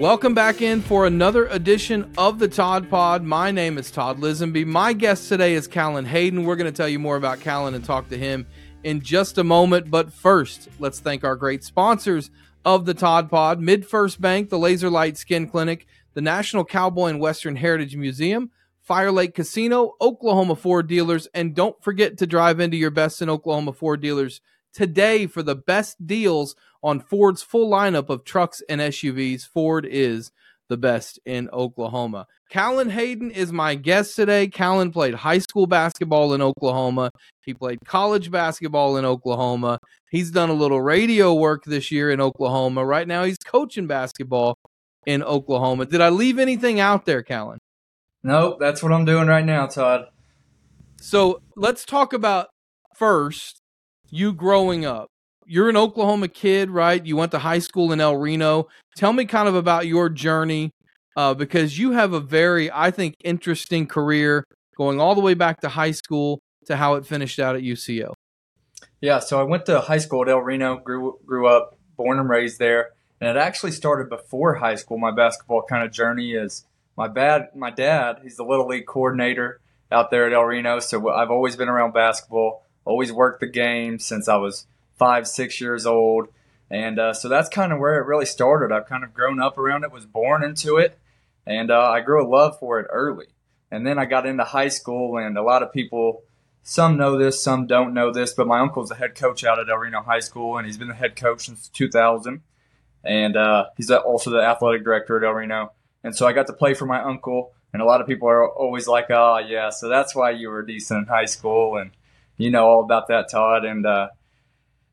Welcome back in for another edition of the Todd Pod. My name is Todd Lisenbee. My guest today is Callen Haydon. We're going to tell you more about Callen and talk to him in just a moment. But first, let's thank our great sponsors of the Todd Pod MidFirst Bank, the Laser Light Skin Clinic, the National Cowboy and Western Heritage Museum, Fire Lake Casino, Oklahoma Ford dealers, and don't forget to drive into your best in Oklahoma Ford dealers today for the best deals on Ford's full lineup of trucks and SUVs. Ford is the best in Oklahoma. Callen Haydon is my guest today. Callen played high school basketball in Oklahoma. He played college basketball in Oklahoma. He's done a little radio work this year in Oklahoma. Right now, he's coaching basketball in Oklahoma. Did I leave anything out there, Callen? Nope, that's what I'm doing right now, Todd. So let's talk about first you growing up. You're an Oklahoma kid, right? You went to high school in El Reno. Tell me kind of about your journey uh, because you have a very, I think, interesting career going all the way back to high school to how it finished out at UCO. Yeah, so I went to high school at El Reno, grew grew up, born and raised there, and it actually started before high school. My basketball kind of journey is my bad. My dad, he's the little league coordinator out there at El Reno, so I've always been around basketball always worked the game since I was five, six years old. And uh, so that's kind of where it really started. I've kind of grown up around it, was born into it, and uh, I grew a love for it early. And then I got into high school, and a lot of people, some know this, some don't know this, but my uncle's the head coach out at El Reno High School, and he's been the head coach since 2000. And uh, he's also the athletic director at El Reno. And so I got to play for my uncle, and a lot of people are always like, oh, yeah, so that's why you were decent in high school. And you know all about that, Todd. And uh,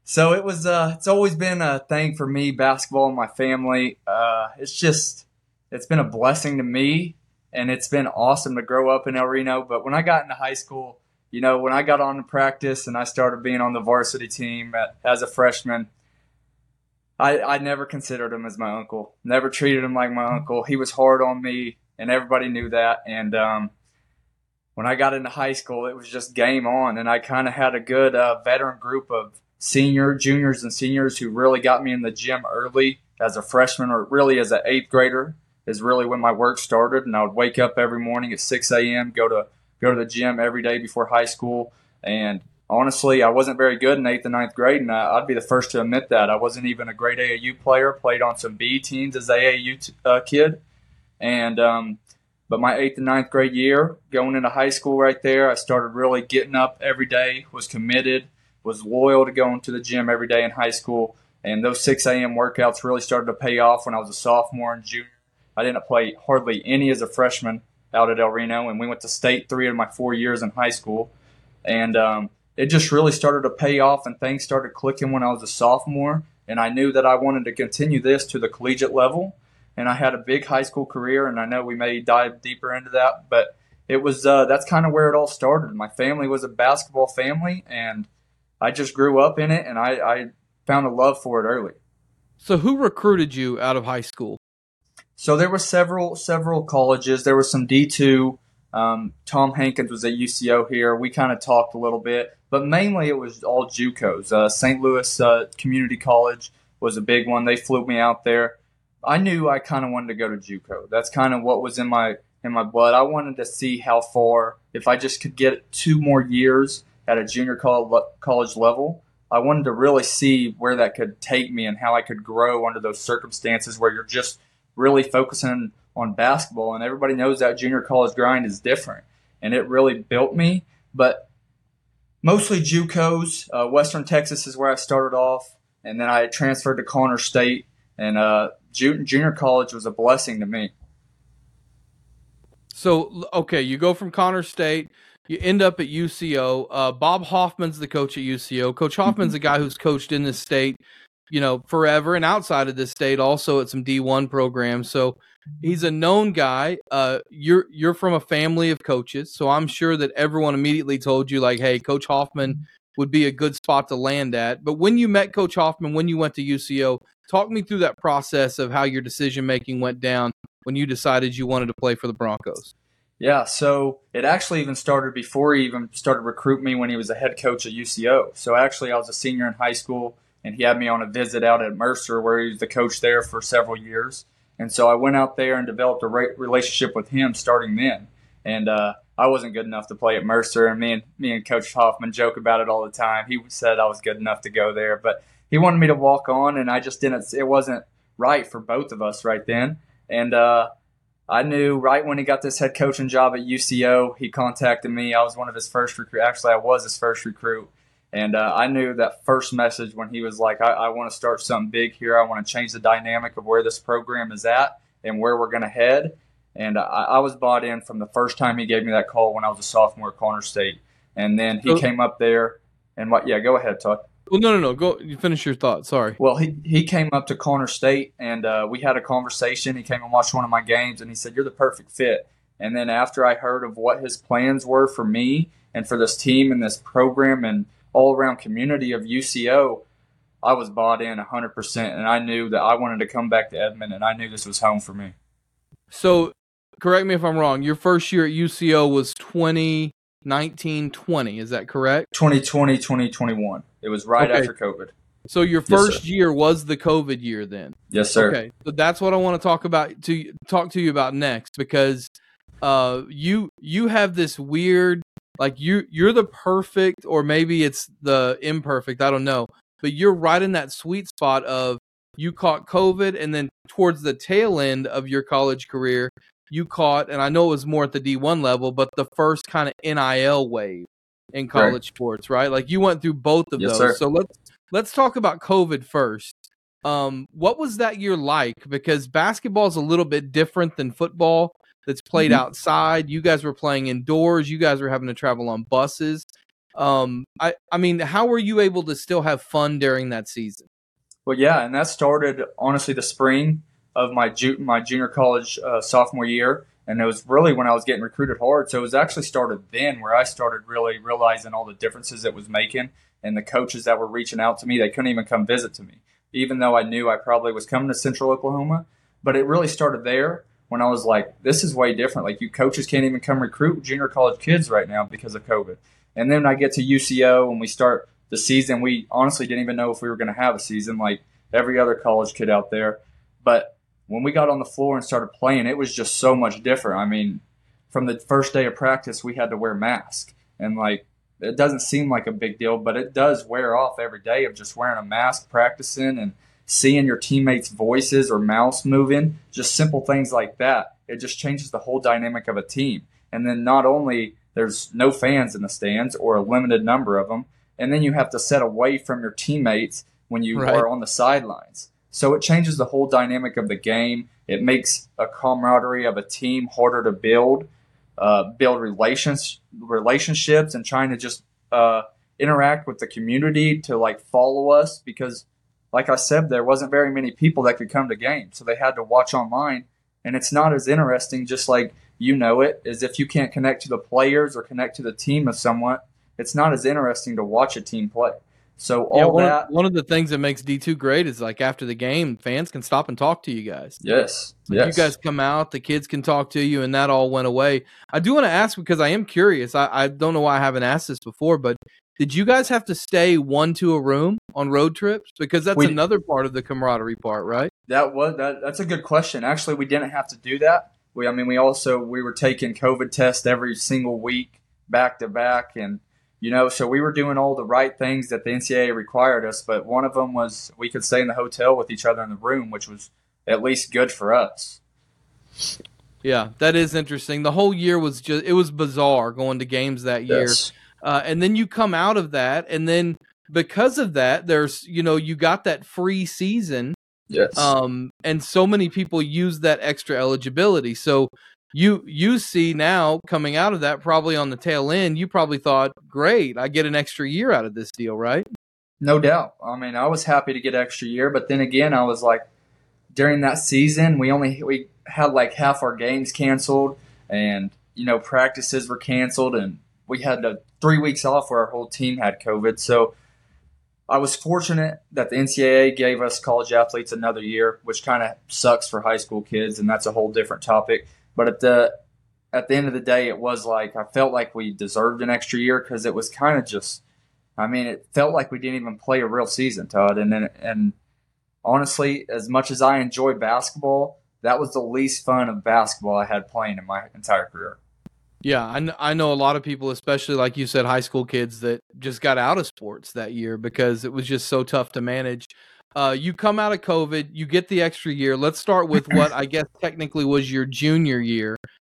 so it was. Uh, it's always been a thing for me, basketball and my family. Uh, it's just, it's been a blessing to me, and it's been awesome to grow up in El Reno. But when I got into high school, you know, when I got on to practice and I started being on the varsity team at, as a freshman. I, I never considered him as my uncle. Never treated him like my uncle. He was hard on me, and everybody knew that. And um, when I got into high school, it was just game on, and I kind of had a good uh, veteran group of senior, juniors, and seniors who really got me in the gym early as a freshman, or really as an eighth grader, is really when my work started. And I would wake up every morning at 6 a.m., go to go to the gym every day before high school, and honestly, I wasn't very good in eighth and ninth grade, and I'd be the first to admit that. I wasn't even a great AAU player. Played on some B teams as AAU t- uh, kid, and um, but my eighth and ninth grade year, going into high school right there, I started really getting up every day, was committed, was loyal to going to the gym every day in high school. And those 6 a.m. workouts really started to pay off when I was a sophomore and junior. I didn't play hardly any as a freshman out at El Reno, and we went to state three of my four years in high school. And um, it just really started to pay off, and things started clicking when I was a sophomore. And I knew that I wanted to continue this to the collegiate level and I had a big high school career, and I know we may dive deeper into that, but it was uh, that's kind of where it all started. My family was a basketball family, and I just grew up in it, and I, I found a love for it early. So, who recruited you out of high school? So there were several several colleges. There was some D two. Um, Tom Hankins was at UCO here. We kind of talked a little bit, but mainly it was all JUCOs. Uh, St. Louis uh, Community College was a big one. They flew me out there. I knew I kind of wanted to go to JUCO. That's kind of what was in my in my blood. I wanted to see how far, if I just could get two more years at a junior college level, I wanted to really see where that could take me and how I could grow under those circumstances where you're just really focusing on basketball. And everybody knows that junior college grind is different, and it really built me. But mostly JUCOs. Uh, Western Texas is where I started off, and then I transferred to Connor State, and uh, junior college was a blessing to me. So okay, you go from Connor State, you end up at UCO. Uh, Bob Hoffman's the coach at UCO. Coach Hoffman's a guy who's coached in this state, you know, forever, and outside of this state, also at some D one programs. So he's a known guy. Uh, you're you're from a family of coaches, so I'm sure that everyone immediately told you like, "Hey, Coach Hoffman would be a good spot to land at." But when you met Coach Hoffman, when you went to UCO, Talk me through that process of how your decision making went down when you decided you wanted to play for the Broncos. Yeah, so it actually even started before he even started recruiting me when he was a head coach at UCO. So actually, I was a senior in high school, and he had me on a visit out at Mercer, where he was the coach there for several years. And so I went out there and developed a re- relationship with him starting then. And uh, I wasn't good enough to play at Mercer, and me and me and Coach Hoffman joke about it all the time. He said I was good enough to go there, but he wanted me to walk on, and I just didn't. It wasn't right for both of us right then. And uh, I knew right when he got this head coaching job at UCO, he contacted me. I was one of his first recruit. Actually, I was his first recruit. And uh, I knew that first message when he was like, I, I want to start something big here. I want to change the dynamic of where this program is at and where we're going to head. And I, I, was bought in from the first time he gave me that call when I was a sophomore at Connor State. And then he so, came up there and what? Yeah, go ahead, Todd. Well, no, no, no. Go. You finish your thought. Sorry. Well, he he came up to Connor State and uh, we had a conversation. He came and watched one of my games and he said, "You're the perfect fit." And then after I heard of what his plans were for me and for this team and this program and all around community of UCO, I was bought in 100%. And I knew that I wanted to come back to Edmond and I knew this was home for me. So, correct me if I'm wrong. Your first year at UCO was 2019 20. Is that correct? 2020 2021. It was right okay. after COVID. So your first yes, year was the COVID year then. Yes, sir. Okay. So that's what I want to talk about to talk to you about next because uh you you have this weird like you you're the perfect or maybe it's the imperfect, I don't know. But you're right in that sweet spot of you caught COVID and then towards the tail end of your college career, you caught and I know it was more at the D1 level, but the first kind of NIL wave in college right. sports, right? Like you went through both of yes, those. Sir. So let's let's talk about COVID first. Um, what was that year like? Because basketball is a little bit different than football that's played mm-hmm. outside. You guys were playing indoors. You guys were having to travel on buses. Um, I, I mean, how were you able to still have fun during that season? Well, yeah, and that started honestly the spring of my ju- my junior college uh, sophomore year, and it was really when I was getting recruited hard. So it was actually started then where I started really realizing all the differences it was making, and the coaches that were reaching out to me, they couldn't even come visit to me, even though I knew I probably was coming to Central Oklahoma. But it really started there when I was like, this is way different. Like you coaches can't even come recruit junior college kids right now because of COVID. And then I get to UCO and we start the season. We honestly didn't even know if we were going to have a season like every other college kid out there. But when we got on the floor and started playing, it was just so much different. I mean, from the first day of practice, we had to wear masks. And like, it doesn't seem like a big deal, but it does wear off every day of just wearing a mask, practicing, and – seeing your teammates' voices or mouths moving, just simple things like that. It just changes the whole dynamic of a team. And then not only there's no fans in the stands or a limited number of them, and then you have to set away from your teammates when you right. are on the sidelines. So it changes the whole dynamic of the game. It makes a camaraderie of a team harder to build, uh, build relations, relationships, and trying to just uh, interact with the community to like follow us because like I said, there wasn't very many people that could come to games, so they had to watch online. And it's not as interesting, just like you know it, as if you can't connect to the players or connect to the team of someone. It's not as interesting to watch a team play. So all yeah, one that. Of, one of the things that makes D two great is like after the game, fans can stop and talk to you guys. Yes, yes. You guys come out, the kids can talk to you, and that all went away. I do want to ask because I am curious. I, I don't know why I haven't asked this before, but did you guys have to stay one to a room on road trips? Because that's we, another part of the camaraderie part, right? That was that, that's a good question. Actually, we didn't have to do that. We, I mean, we also we were taking COVID tests every single week, back to back, and you know, so we were doing all the right things that the NCAA required us. But one of them was we could stay in the hotel with each other in the room, which was at least good for us. Yeah, that is interesting. The whole year was just it was bizarre going to games that year. Yes. Uh, and then you come out of that, and then because of that, there's you know you got that free season. Yes. Um, and so many people use that extra eligibility. So you you see now coming out of that, probably on the tail end, you probably thought, great, I get an extra year out of this deal, right? No doubt. I mean, I was happy to get extra year, but then again, I was like, during that season, we only we had like half our games canceled, and you know practices were canceled, and we had a, three weeks off where our whole team had COVID. So I was fortunate that the NCAA gave us college athletes another year, which kind of sucks for high school kids, and that's a whole different topic. But at the at the end of the day, it was like I felt like we deserved an extra year because it was kind of just. I mean, it felt like we didn't even play a real season, Todd. And then, and honestly, as much as I enjoy basketball, that was the least fun of basketball I had playing in my entire career. Yeah, I, I know a lot of people, especially like you said, high school kids that just got out of sports that year because it was just so tough to manage. Uh, you come out of COVID, you get the extra year. Let's start with what I guess technically was your junior year,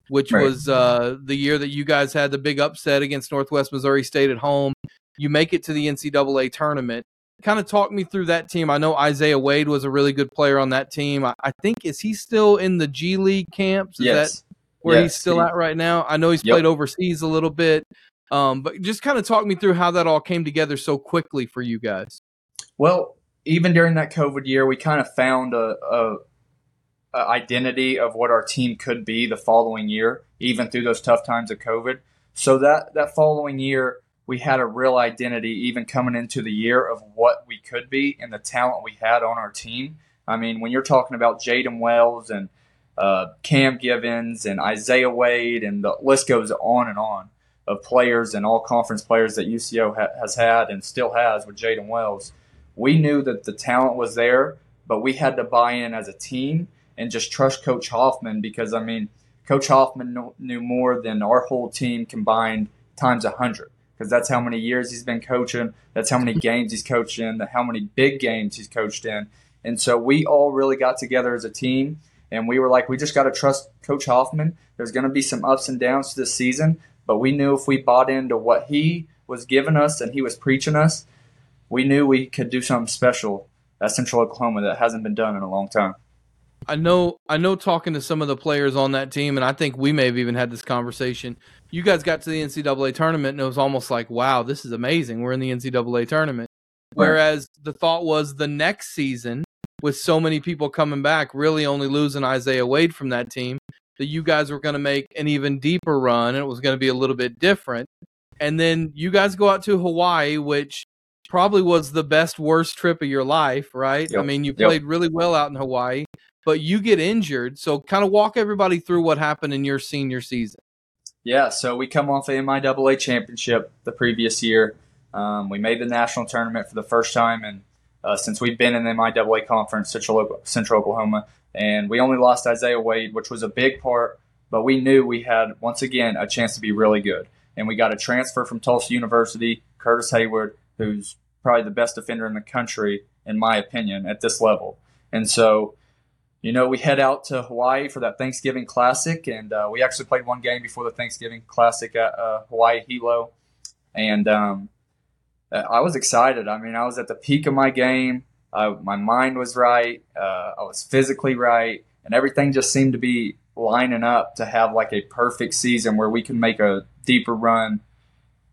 which Right. was uh, the year that you guys had the big upset against Northwest Missouri State at home. You make it to the NCAA tournament. Kind of talk me through that team. I know Isaiah Wade was a really good player on that team. I, I think is he still in the G League camps? Is that yes. where he's still he- at right now. I know he's Yep. played overseas a little bit, um, but just kind of talk me through how that all came together so quickly for you guys. Well, even during that COVID year, we kind of found a, a, a identity of what our team could be the following year, even through those tough times of COVID. So that that following year, we had a real identity, even coming into the year of what we could be and the talent we had on our team. I mean, when you're talking about Jaden Wells and uh, Cam Givens and Isaiah Wade, and the list goes on and on of players and all conference players that UCO ha- has had and still has with Jaden Wells we knew that the talent was there, but we had to buy in as a team and just trust Coach Hoffman because, I mean, Coach Hoffman knew more than our whole team combined times a 100 because that's how many years he's been coaching, that's how many games he's coached in, how many big games he's coached in. And so we all really got together as a team and we were like, we just got to trust Coach Hoffman. There's going to be some ups and downs to this season, but we knew if we bought into what he was giving us and he was preaching us, we knew we could do something special at Central Oklahoma that hasn't been done in a long time. I know, I know. Talking to some of the players on that team, and I think we may have even had this conversation. You guys got to the NCAA tournament, and it was almost like, "Wow, this is amazing. We're in the NCAA tournament." Whereas the thought was the next season, with so many people coming back, really only losing Isaiah Wade from that team, that you guys were going to make an even deeper run, and it was going to be a little bit different. And then you guys go out to Hawaii, which probably was the best worst trip of your life, right? I mean, you Yep. played really well out in Hawaii, but you get injured. So, kind of walk everybody through what happened in your senior season. Yeah, so we come off the MIAA championship the previous year. Um, we made the national tournament for the first time, and uh, since we've been in the MIAA conference, Central, Central Oklahoma, and we only lost Isaiah Wade, which was a big part. But we knew we had once again a chance to be really good, and we got a transfer from Tulsa University, Curtis Hayward, who's probably the best defender in the country, in my opinion, at this level. And so you know, we head out to Hawaii for that Thanksgiving Classic, and uh, we actually played one game before the Thanksgiving Classic at uh, Hawaii Hilo, and um, uh, I was excited. I mean, I was at the peak of my game. Uh, my mind was right. Uh, I was physically right, and everything just seemed to be lining up to have like a perfect season where we can make a deeper run.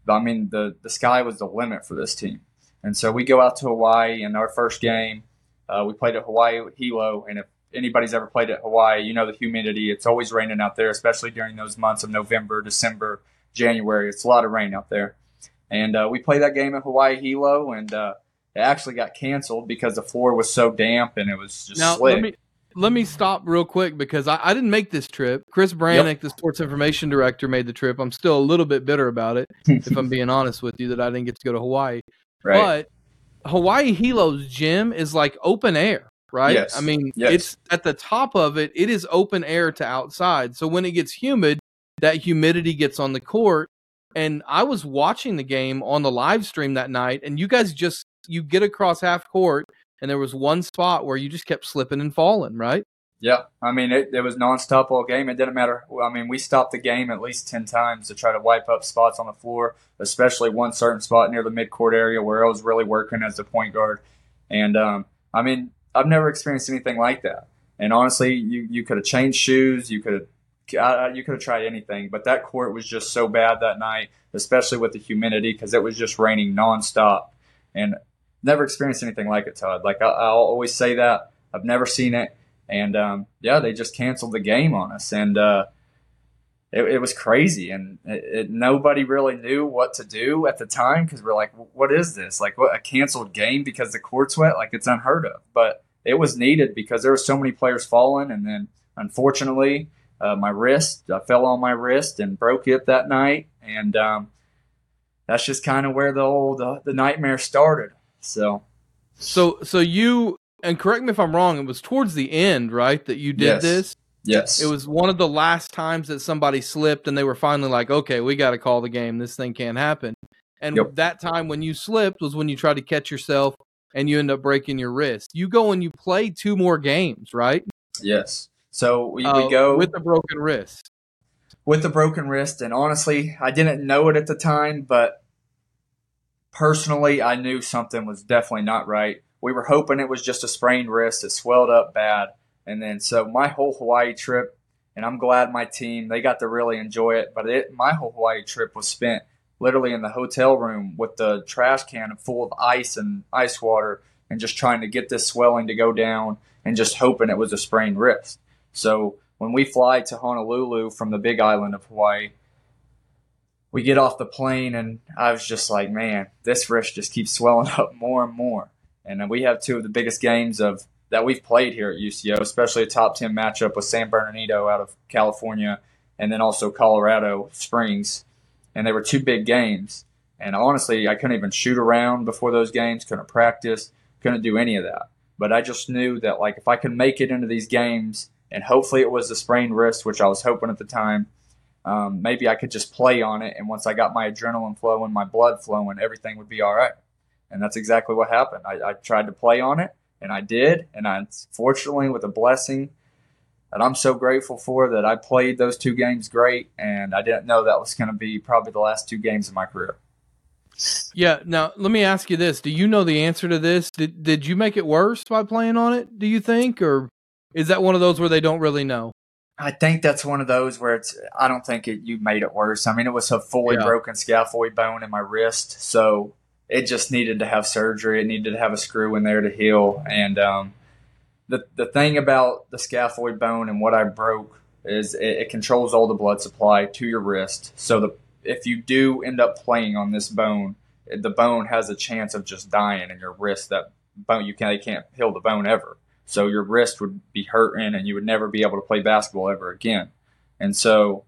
I mean, the the sky was the limit for this team, and so we go out to Hawaii, and our first game, uh, we played at Hawaii Hilo, and if anybody's ever played at Hawaii, you know the humidity. It's always raining out there, especially during those months of November, December, January. It's a lot of rain out there. And uh, we played that game at Hawaii Hilo, and uh, it actually got canceled because the floor was so damp and it was just Now, slick. let me let me stop real quick because I, I didn't make this trip. Chris Brannick, the sports information director, made the trip. I'm still a little bit bitter about it, if I'm being honest with you, that I didn't get to go to Hawaii. right. But Hawaii Hilo's gym is like open air, right? Yes. I mean, Yes. it's at the top of it, it is open air to outside. So when it gets humid, that humidity gets on the court. And I was watching the game on the live stream that night, and you guys just you get across half court, and there was one spot where you just kept slipping and falling, right? Yeah, I mean it, it was nonstop all game. It didn't matter. I mean, we stopped the game at least ten times to try to wipe up spots on the floor, especially one certain spot near the midcourt area where I was really working as the point guard. And um, I mean, I've never experienced anything like that. And honestly, you you could have changed shoes, you could uh, you could have tried anything, but that court was just so bad that night, especially with the humidity because it was just raining nonstop. And never experienced anything like it, Todd. Like I, I'll always say that I've never seen it. And um, yeah, they just canceled the game on us, and uh, it, it was crazy. And it, it, nobody really knew what to do at the time because we're like, "What is this? Like, what a canceled game because the court's wet? Like, it's unheard of." But it was needed because there were so many players falling, and then unfortunately, uh, my wrist, I fell on my wrist and broke it that night, and um, that's just kind of where the old uh, the nightmare started. So So so you and correct me if I'm wrong, it was towards the end, right, that you did Yes. this. Yes. It was one of the last times that somebody slipped, and they were finally like, "Okay, we got to call the game. This thing can't happen." And Yep. that time when you slipped was when you tried to catch yourself, and you end up breaking your wrist. You go and you play two more games, right? Yes. So we, Uh, we go with the broken wrist. with the broken wrist, and honestly, I didn't know it at the time, but personally, I knew something was definitely not right. We were hoping it was just a sprained wrist. It swelled up bad, and then so my whole Hawaii trip, and I'm glad my team they got to really enjoy it. But it my whole Hawaii trip was spent literally in the hotel room with the trash can full of ice and ice water, and just trying to get this swelling to go down, and just hoping it was a sprained wrist. So when we fly to Honolulu from the big island of Hawaii, we get off the plane and I was just like, man, this wrist just keeps swelling up more and more. And uh, we have two of the biggest games of that we've played here at UCO, especially a top 10 matchup with San Bernardino out of California and then also Colorado Springs. And they were two big games. And honestly, I couldn't even shoot around before those games, couldn't practice, couldn't do any of that. But I just knew that like if I could make it into these games and hopefully it was the sprained wrist, which I was hoping at the time, um, maybe I could just play on it. And once I got my adrenaline flowing, my blood flowing, everything would be all right. And that's exactly what happened. I, I tried to play on it, and I did. And I, fortunately, with a blessing that I'm so grateful for, that I played those two games great. And I didn't know that was going to be probably the last two games of my career. Yeah. Now let me ask you this: Do you know the answer to this? Did Did you make it worse by playing on it? Do you think, or is that one of those where they don't really know? I think that's one of those where it's. I don't think it, you made it worse. I mean, it was a fully Yeah. broken scaphoid bone in my wrist, so it just needed to have surgery. It needed to have a screw in there to heal. And um, the the thing about the scaphoid bone and what I broke is it, it controls all the blood supply to your wrist. So the if you do end up playing on this bone, the bone has a chance of just dying in your wrist. That bone you can't they can't heal the bone ever. So your wrist would be hurting and you would never be able to play basketball ever again. And so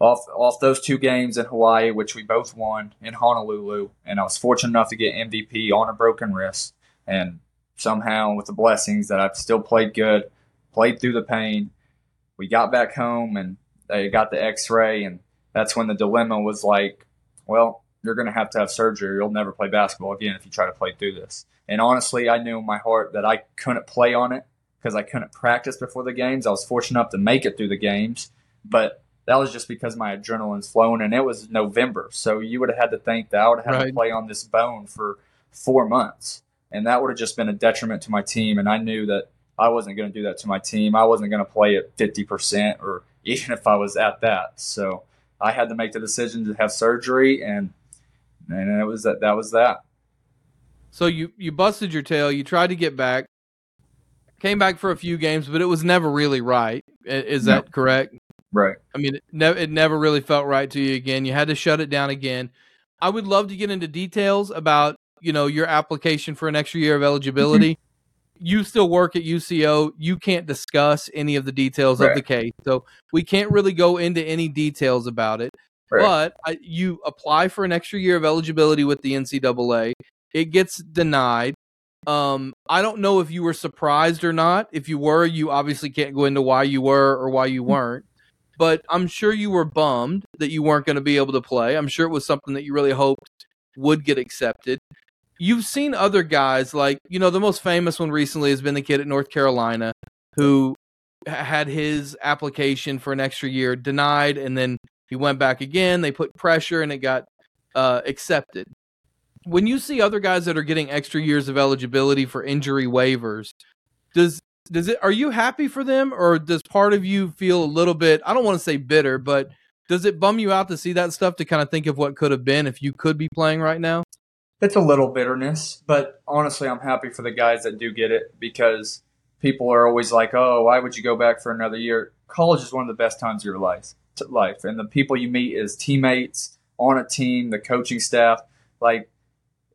off off those two games in Hawaii, which we both won in Honolulu, and I was fortunate enough to get MVP on a broken wrist, and somehow with the blessings that I've still played good, played through the pain. We got back home and they got the X-ray, and that's when the dilemma was like, well, you're going to have to have surgery. You'll never play basketball again if you try to play through this. And honestly, I knew in my heart that I couldn't play on it because I couldn't practice before the games. I was fortunate enough to make it through the games, but that was just because my adrenaline's flowing and it was November. So you would have had to think that I would have had Right. to play on this bone for four months. And that would have just been a detriment to my team. And I knew that I wasn't going to do that to my team. I wasn't going to play at 50% or even if I was at that. So I had to make the decision to have surgery and and it was that that was that. So you you busted your tail. You tried to get back, came back for a few games, but it was never really right. Is No. that correct? Right. I mean, it, ne- it never really felt right to you again. You had to shut it down again. I would love to get into details about you know your application for an extra year of mm-hmm. eligibility. You still work at UCO. You can't discuss any of the details of the case, so we can't really go into any details about it. Right. But I, you apply for an extra year of eligibility with the NCAA. It gets denied. Um, I don't know if you were surprised or not. If you were, you obviously can't go into why you were or why you weren't. But I'm sure you were bummed that you weren't going to be able to play. I'm sure it was something that you really hoped would get accepted. You've seen other guys like, you know, the most famous one recently has been the kid at North Carolina who had his application for an extra year denied and then he went back again. They put pressure and it got uh, accepted. When you see other guys that are getting extra years of eligibility for injury waivers, does does it are you happy for them or does part of you feel a little bit I don't want to say bitter, but does it bum you out to see that stuff to kind of think of what could have been if you could be playing right now? It's a little bitterness, but honestly, I'm happy for the guys that do get it because people are always like, "Oh, why would you go back for another year?" College is one of the best times of your life, life, and the people you meet as teammates on a team, the coaching staff, like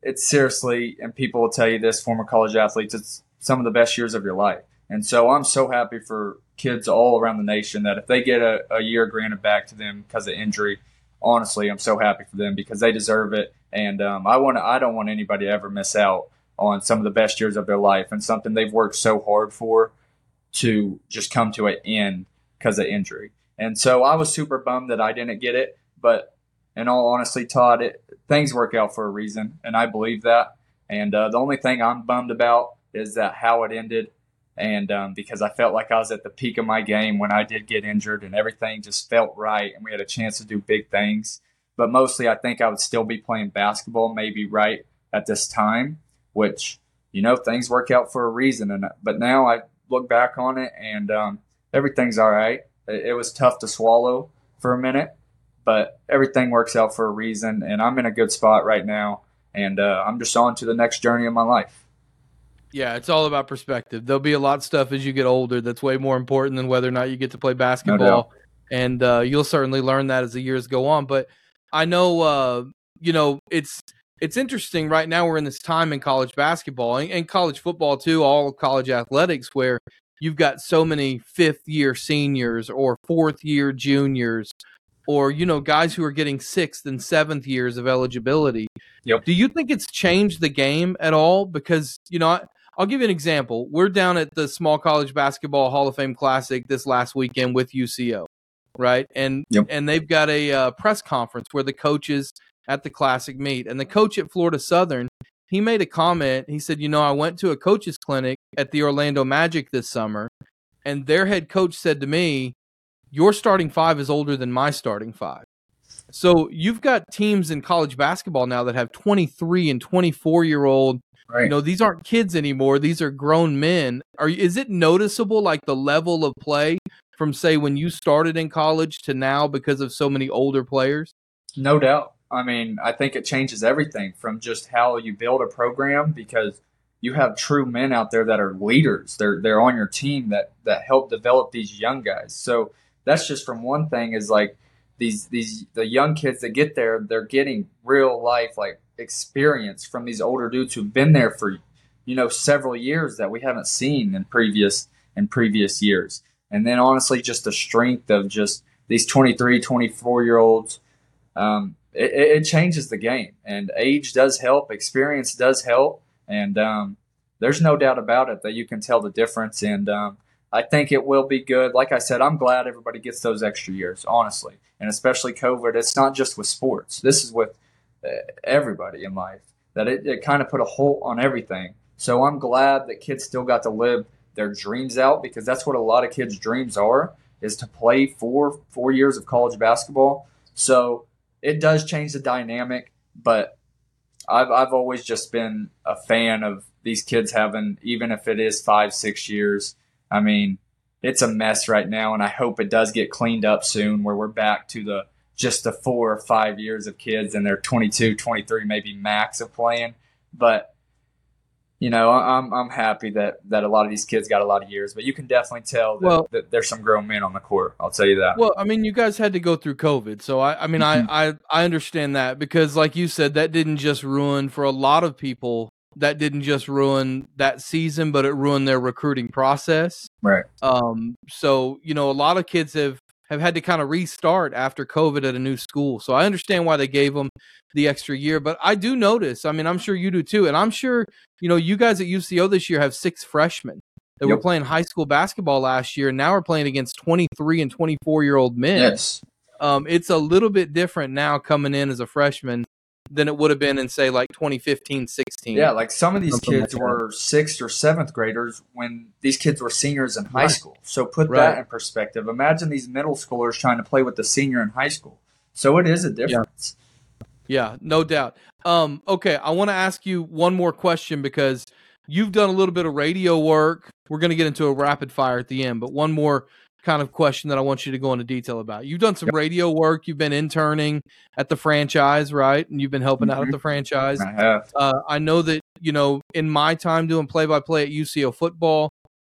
it's seriously, and people will tell you this, former college athletes, it's some of the best years of your life. And so I'm so happy for kids all around the nation that if they get a, a year granted back to them because of injury, honestly, I'm so happy for them because they deserve it. And um, I want I don't want anybody to ever miss out on some of the best years of their life and something they've worked so hard for to just come to an end because of injury. And so I was super bummed that I didn't get it. But in all honesty, Todd, it, things work out for a reason, and I believe that. And uh, the only thing I'm bummed about is that how it ended. And um, because I felt like I was at the peak of my game when I did get injured, and everything just felt right, and we had a chance to do big things. But mostly, I think I would still be playing basketball, maybe right at this time, which you know things work out for a reason. And but now I look back on it, and um, everything's all right. It, it was tough to swallow for a minute, but everything works out for a reason, and I'm in a good spot right now, and uh, I'm just on to the next journey of my life. Yeah, it's all about perspective. There'll be a lot of stuff as you get older that's way more important than whether or not you get to play basketball, no and uh, you'll certainly learn that as the years go on. But I know, uh, you know, it's it's interesting right now. We're in this time in college basketball and, and college football too, all college athletics, where you've got so many fifth year seniors or fourth year juniors or you know guys who are getting sixth and seventh years of eligibility. Yep. do you think it's changed the game at all? Because you know I, will give you an example. We're down at the small college basketball hall of fame classic this last weekend with uco right? And yep. and they've got a uh, press conference where the coaches at the classic meet. And the coach at florida southern he made a comment he said you know i went to a coach's clinic at the orlando magic this summer and their head coach said to me your starting five is older than my starting five. So you've got teams in college basketball now that have 23 and 24 year old. Right. You know, these aren't kids anymore. These are grown men. Are is it noticeable like the level of play from say when you started in college to now because of so many older players? No doubt. I mean, I think it changes everything from just how you build a program because you have true men out there that are leaders. They're they're on your team that that help develop these young guys. So that's just from one thing is like these these the young kids that get there they're getting real life like experience from these older dudes who've been there for you know several years that we haven't seen in previous in previous years and then honestly just the strength of just these 23 24 year olds um, it, it, changes the game and age does help experience does help and um, there's no doubt about it that you can tell the difference and um, I think it will be good. Like I said, I'm glad everybody gets those extra years, honestly, and especially COVID. It's not just with sports. This is with uh, everybody in life that it, it kind of put a halt on everything. So I'm glad that kids still got to live their dreams out because that's what a lot of kids' dreams are is to play four four years of college basketball. So it does change the dynamic, but I've I've always just been a fan of these kids having even if it is five six years I mean, it's a mess right now, and I hope it does get cleaned up soon where we're back to the just the four or five years of kids and they're 22, 23, maybe max of playing. But you know, I'm I'm happy that that a lot of these kids got a lot of years, but you can definitely tell that, well, that there's some grown men on the court. I'll tell you that. Well, I mean, you guys had to go through COVID, so I I mean, mm-hmm. I, I I understand that because, like you said, that didn't just ruin for a lot of people that didn't just ruin that season, but it ruined their recruiting process. Right. Um. So you know, a lot of kids have have had to kind of restart after COVID at a new school. So I understand why they gave them the extra year, but I do notice. I mean, I'm sure you do too, and I'm sure you know you guys at UCO this year have six freshmen that yep. were playing high school basketball last year, and now we're playing against 23 and 24 year old men. Yes. Um, it's a little bit different now coming in as a freshman than it would have been in say like 2015 16 yeah like some of these Something kids like were sixth or seventh graders when these kids were seniors in high right. school. So put right. that in perspective. Imagine these middle schoolers trying to play with the senior in high school. So it is a difference. Yeah, yeah no doubt. Um okay i want to ask you one more question because you've done a little bit of radio work. We're going to get into a rapid fire at the end but one more kind of question that I want you to go into detail about. You've done some yep. radio work. You've been interning at the franchise, right? And you've been helping mm-hmm. out at mm-hmm. the franchise. I have. Uh, I know that you know in my time doing play by play at UCO football,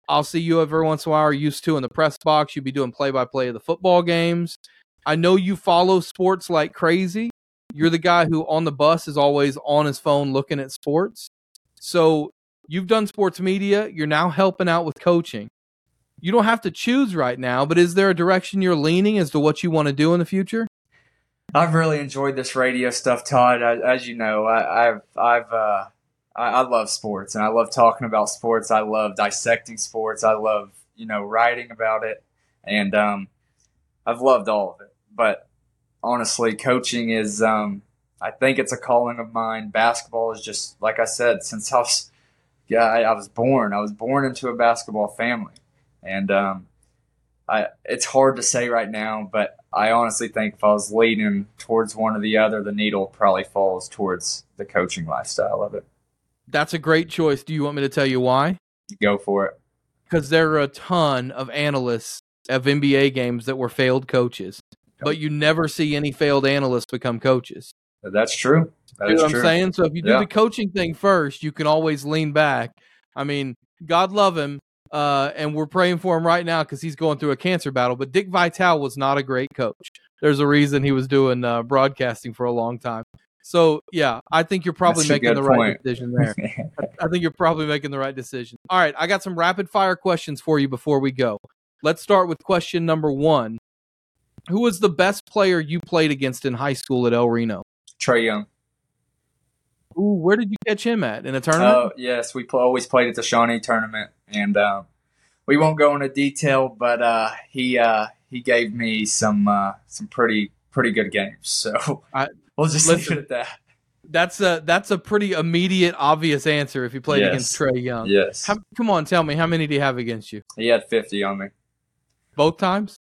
I'll see you every once in a while. Or used to in the press box, you'd be doing play by play of the football games. I know you follow sports like crazy. You're the guy who on the bus is always on his phone looking at sports. So you've done sports media. You're now helping out with coaching you don't have to choose right now, but is there a direction you're leaning as to what you want to do in the future? I've really enjoyed this radio stuff, Todd. As, you know, I, have I've uh, I, I love sports and I love talking about sports. I love dissecting sports. I love you know writing about it, and um, I've loved all of it. But honestly, coaching is um, I think it's a calling of mine. Basketball is just like I said since I was yeah I, I was born. I was born into a basketball family, and um, I it's hard to say right now, but I honestly think if I was leaning towards one or the other, the needle probably falls towards the coaching lifestyle of it. That's a great choice. Do you want me to tell you why? Go for it. Because there are a ton of analysts of NBA games that were failed coaches, but you never see any failed analysts become coaches. That's true. That you know what true. I'm saying? So if you do Yeah. the coaching thing first, you can always lean back. I mean, God love him, uh, and we're praying for him right now because he's going through a cancer battle. But Dick Vitale was not a great coach. There's a reason he was doing uh, broadcasting for a long time. So yeah, I think you're probably That's making the right decision there. I think you're probably making the right decision. All right, I got some rapid fire questions for you before we go. Let's start with question number one. Who was the best player you played against in high school at El Reno? Trae Young. Ooh, where did you catch him at? In a tournament? Oh yes, we pl- always played at the Shawnee tournament, and um, we won't go into detail, but uh, he uh, he gave me some uh, some pretty pretty good games. So I- we'll just listen, leave it at that. That's a that's a pretty immediate, obvious answer if you played Yes. against Trae Young. Yes, How, come on, tell me how many do you have against you? he had fifty on me. Both times?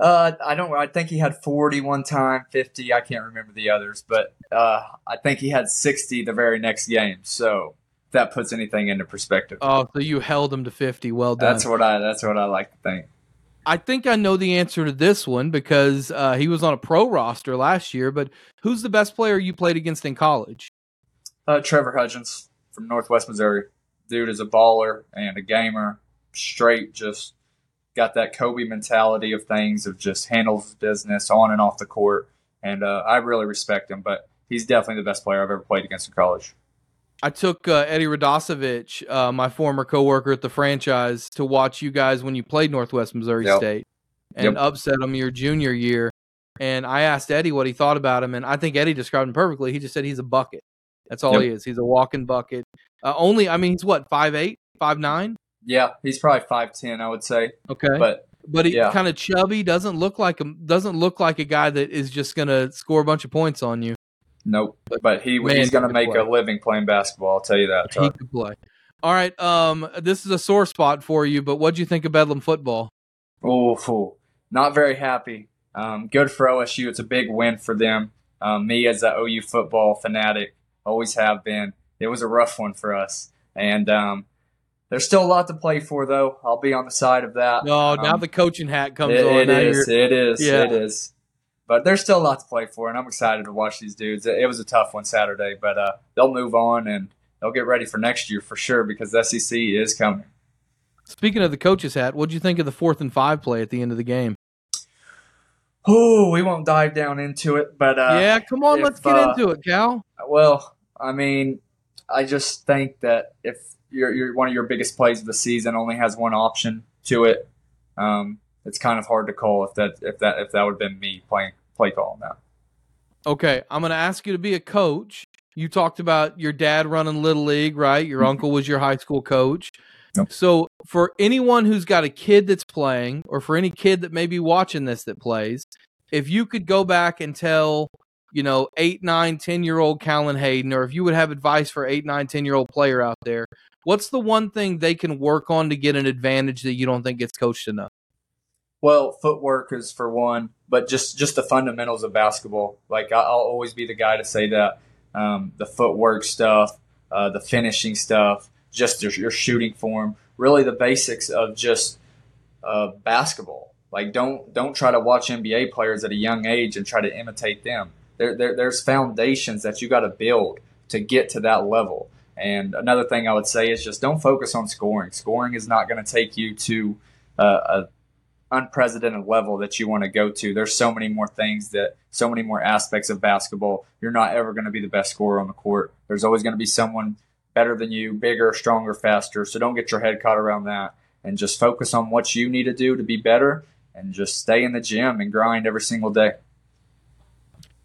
Uh, I don't. I think he had forty one time, fifty. I can't remember the others, but uh, I think he had sixty the very next game. So that puts anything into perspective. Oh, so you held him to fifty. Well done. that's what I. That's what I like to think. I think I know the answer to this one because uh, he was on a pro roster last year. But who's the best player you played against in college? Uh, Trevor Hudgins from Northwest Missouri. Dude is a baller and a gamer. Straight, just got that Kobe mentality of things of just handles business on and off the court. And uh, I really respect him, but he's definitely the best player I've ever played against in college. I took uh, Eddie Radosevich, uh, my former coworker at the franchise, to watch you guys when you played Northwest Missouri Yep. State and Yep. upset him your junior year. And I asked Eddie what he thought about him, and I think Eddie described him perfectly. He just said he's a bucket. That's all Yep. he is. He's a walking bucket. Uh, only, I mean, he's what five eight, five nine. Yeah, he's probably five ten, I would say. Okay, But but he yeah. kind of chubby. Doesn't look like a doesn't look like a guy that is just gonna score a bunch of points on you. Nope. But he Man, he's going to make could a living playing basketball. I'll tell you that. He could play. All right. Um, this is a sore spot for you, but what do you think of Bedlam football? Oh, fool. not very happy. Um, good for OSU. It's a big win for them. Um, me as an OU football fanatic, always have been. It was a rough one for us, and um, there's still a lot to play for, though. I'll be on the side of that. No, now Um, the coaching hat comes it- on. It now is. It is. Yeah. It is. But there's still a lot to play for, and I'm excited to watch these dudes. It, was a tough one Saturday, but uh, they'll move on and they'll get ready for next year for sure because the SEC is coming. Speaking of the coach's hat, what do you think of the fourth and five play at the end of the game? Oh, we won't dive down into it, but uh, yeah, come on, if, let's get uh, into it, Cal. Well, I mean, I just think that if you're one of your biggest plays of the season only has one option to it, um, it's kind of hard to call if that if that if that would have been me playing play calling that. Okay, I'm going to ask you to be a coach. You talked about your dad running little league, right? Your uncle was your high school coach. Yep. So, for anyone who's got a kid that's playing, or for any kid that may be watching this that plays, if you could go back and tell, you know, eight, nine, ten year old Callen Haydon, or if you would have advice for eight, nine, ten year old player out there, what's the one thing they can work on to get an advantage that you don't think gets coached enough? Well, footwork is for one, but just just the fundamentals of basketball. Like I'll always be the guy to say that um, the footwork stuff, uh, the finishing stuff, just your, your shooting form, really the basics of just uh, basketball. Like don't don't try to watch NBA players at a young age and try to imitate them. There, there there's foundations that you got to build to get to that level. And another thing I would say is just don't focus on scoring. Scoring is not going to take you to uh, a unprecedented level that you want to go to. There's so many more things that, so many more aspects of basketball. You're not ever going to be the best scorer on the court. There's always going to be someone better than you, bigger, stronger, faster. So don't get your head caught around that and just focus on what you need to do to be better and just stay in the gym and grind every single day.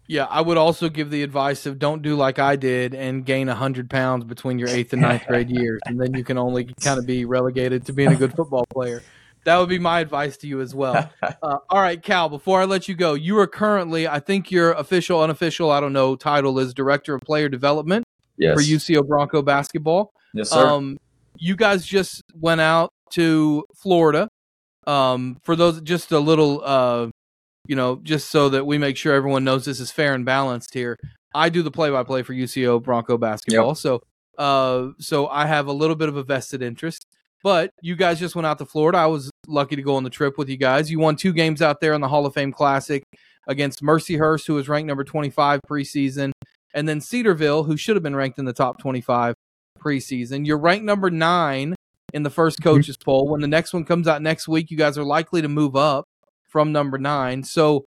Yeah, I would also give the advice of don't do like I did and gain hundred pounds between your eighth and ninth grade years, and then you can only kind of be relegated to being a good football player. That would be my advice to you as well. Uh, all right, Cal. Before I let you go, you are currently, I think your official, unofficial, I don't know, title is director of player development yes. for UCO Bronco basketball. Yes, sir. Um, you guys just went out to Florida. Um, for those, just a little, uh, you know, just so that we make sure everyone knows this is fair and balanced here. I do the play-by-play for UCO Bronco basketball, yep. so uh, so I have a little bit of a vested interest. But you guys just went out to Florida. I was lucky to go on the trip with you guys. You won two games out there in the Hall of Fame Classic against Mercyhurst, who was ranked number 25 preseason, and then Cedarville, who should have been ranked in the top 25 preseason. You're ranked number nine in the first mm-hmm. coaches poll. When the next one comes out next week, you guys are likely to move up from number nine. So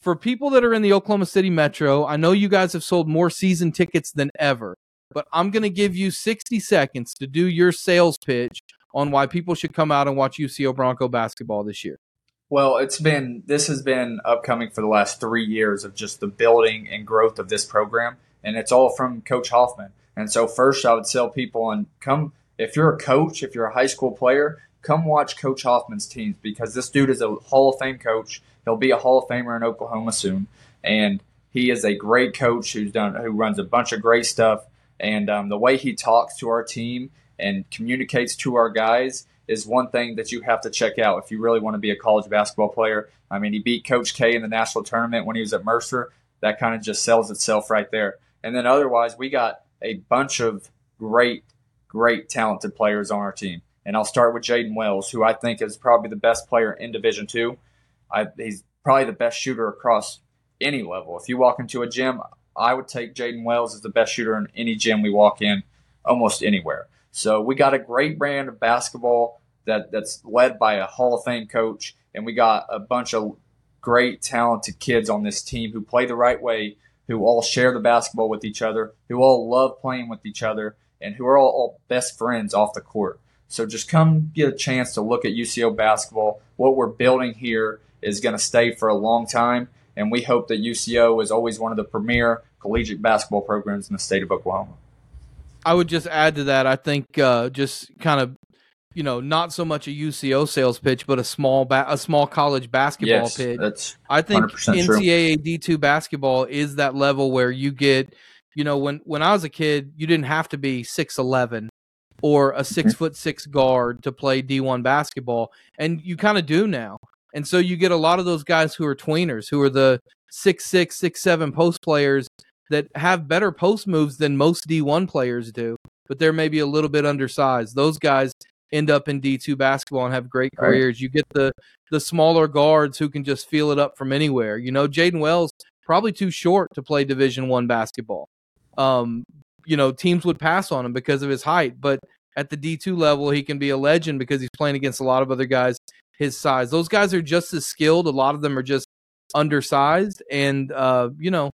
for people that are in the Oklahoma City Metro, I know you guys have sold more season tickets than ever, but I'm going to give you 60 seconds to do your sales pitch on why people should come out and watch UCO Bronco basketball this year. Well, it's been this has been upcoming for the last three years of just the building and growth of this program, and it's all from Coach Hoffman. And so, first, I would tell people and come if you're a coach, if you're a high school player, come watch Coach Hoffman's teams because this dude is a Hall of Fame coach. He'll be a Hall of Famer in Oklahoma soon, and he is a great coach who's done who runs a bunch of great stuff. And um, the way he talks to our team and communicates to our guys is one thing that you have to check out if you really want to be a college basketball player. I mean, he beat Coach K in the national tournament when he was at Mercer. That kind of just sells itself right there. And then otherwise, we got a bunch of great, great talented players on our team. And I'll start with Jaden Wells, who I think is probably the best player in Division Two. He's probably the best shooter across any level. If you walk into a gym, I would take Jaden Wells as the best shooter in any gym we walk in, almost anywhere. So we got a great brand of basketball that that's led by a Hall of Fame coach, and we got a bunch of great talented kids on this team who play the right way, who all share the basketball with each other, who all love playing with each other, and who are all, all best friends off the court. So just come get a chance to look at UCO basketball. What we're building here is going to stay for a long time, and we hope that UCO is always one of the premier collegiate basketball programs in the state of Oklahoma. I would just add to that. I think uh, just kind of, you know, not so much a UCO sales pitch, but a small ba- a small college basketball yes, pitch. That's I think NCAA D two basketball is that level where you get, you know, when when I was a kid, you didn't have to be six eleven or a 6 mm-hmm. foot six guard to play D one basketball, and you kind of do now. And so you get a lot of those guys who are tweeners, who are the six six six seven post players that have better post moves than most D1 players do, but they're maybe a little bit undersized. Those guys end up in D2 basketball and have great careers. Right. You get the the smaller guards who can just feel it up from anywhere. You know, Jaden Wells probably too short to play Division 1 basketball. Um, you know, teams would pass on him because of his height, but at the D2 level, he can be a legend because he's playing against a lot of other guys his size. Those guys are just as skilled. A lot of them are just undersized and uh, you know,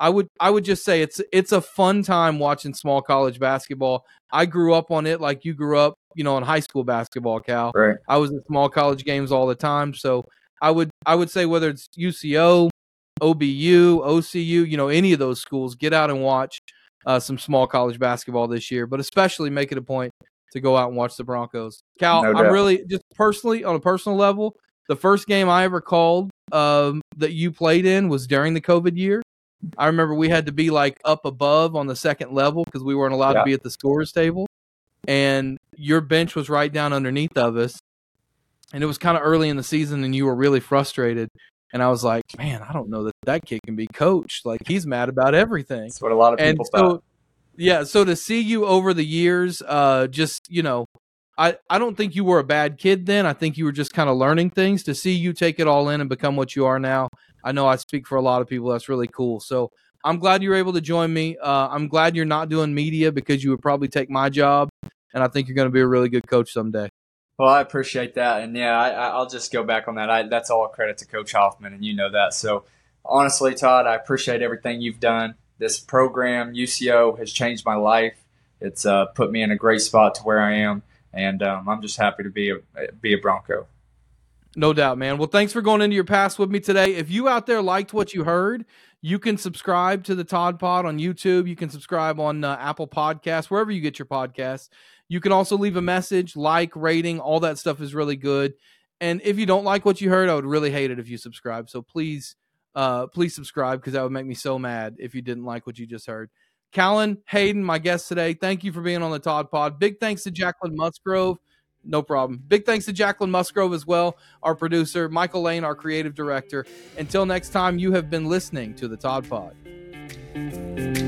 I would I would just say it's it's a fun time watching small college basketball. I grew up on it like you grew up, you know, in high school basketball, Cal. Right. I was at small college games all the time, so I would I would say whether it's UCO, OBU, OCU, you know, any of those schools, get out and watch uh, some small college basketball this year, but especially make it a point to go out and watch the Broncos. Cal, no I'm really just personally on a personal level, the first game I ever called um, that you played in was during the COVID year. I remember we had to be like up above on the second level because we weren't allowed yeah. to be at the scores table. And your bench was right down underneath of us. And it was kind of early in the season, and you were really frustrated. And I was like, man, I don't know that that kid can be coached. Like, he's mad about everything. That's what a lot of people and thought. So, yeah. So to see you over the years, uh, just, you know, I, I don't think you were a bad kid then. I think you were just kind of learning things. To see you take it all in and become what you are now, I know I speak for a lot of people. That's really cool. So I'm glad you're able to join me. Uh, I'm glad you're not doing media because you would probably take my job, and I think you're going to be a really good coach someday. Well, I appreciate that, and yeah, I, will just go back on that. I, that's all credit to Coach Hoffman, and you know that. So honestly, Todd, I appreciate everything you've done. This program, UCO, has changed my life. It's uh, put me in a great spot to where I am, and um, I'm just happy to be a be a Bronco. No doubt, man. Well, thanks for going into your past with me today. If you out there liked what you heard, you can subscribe to the Todd Pod on YouTube. You can subscribe on uh, Apple Podcasts, wherever you get your podcasts. You can also leave a message, like, rating, all that stuff is really good. And if you don't like what you heard, I would really hate it if you subscribe. So please, uh, please subscribe because that would make me so mad if you didn't like what you just heard. Callen Haydon, my guest today, thank you for being on the Todd Pod. Big thanks to Jacquelyn Musgrove no problem. Big thanks to Jacquelyn Musgrove as well, our producer, Michael Lane, our creative director. Until next time, you have been listening to the Todd Pod.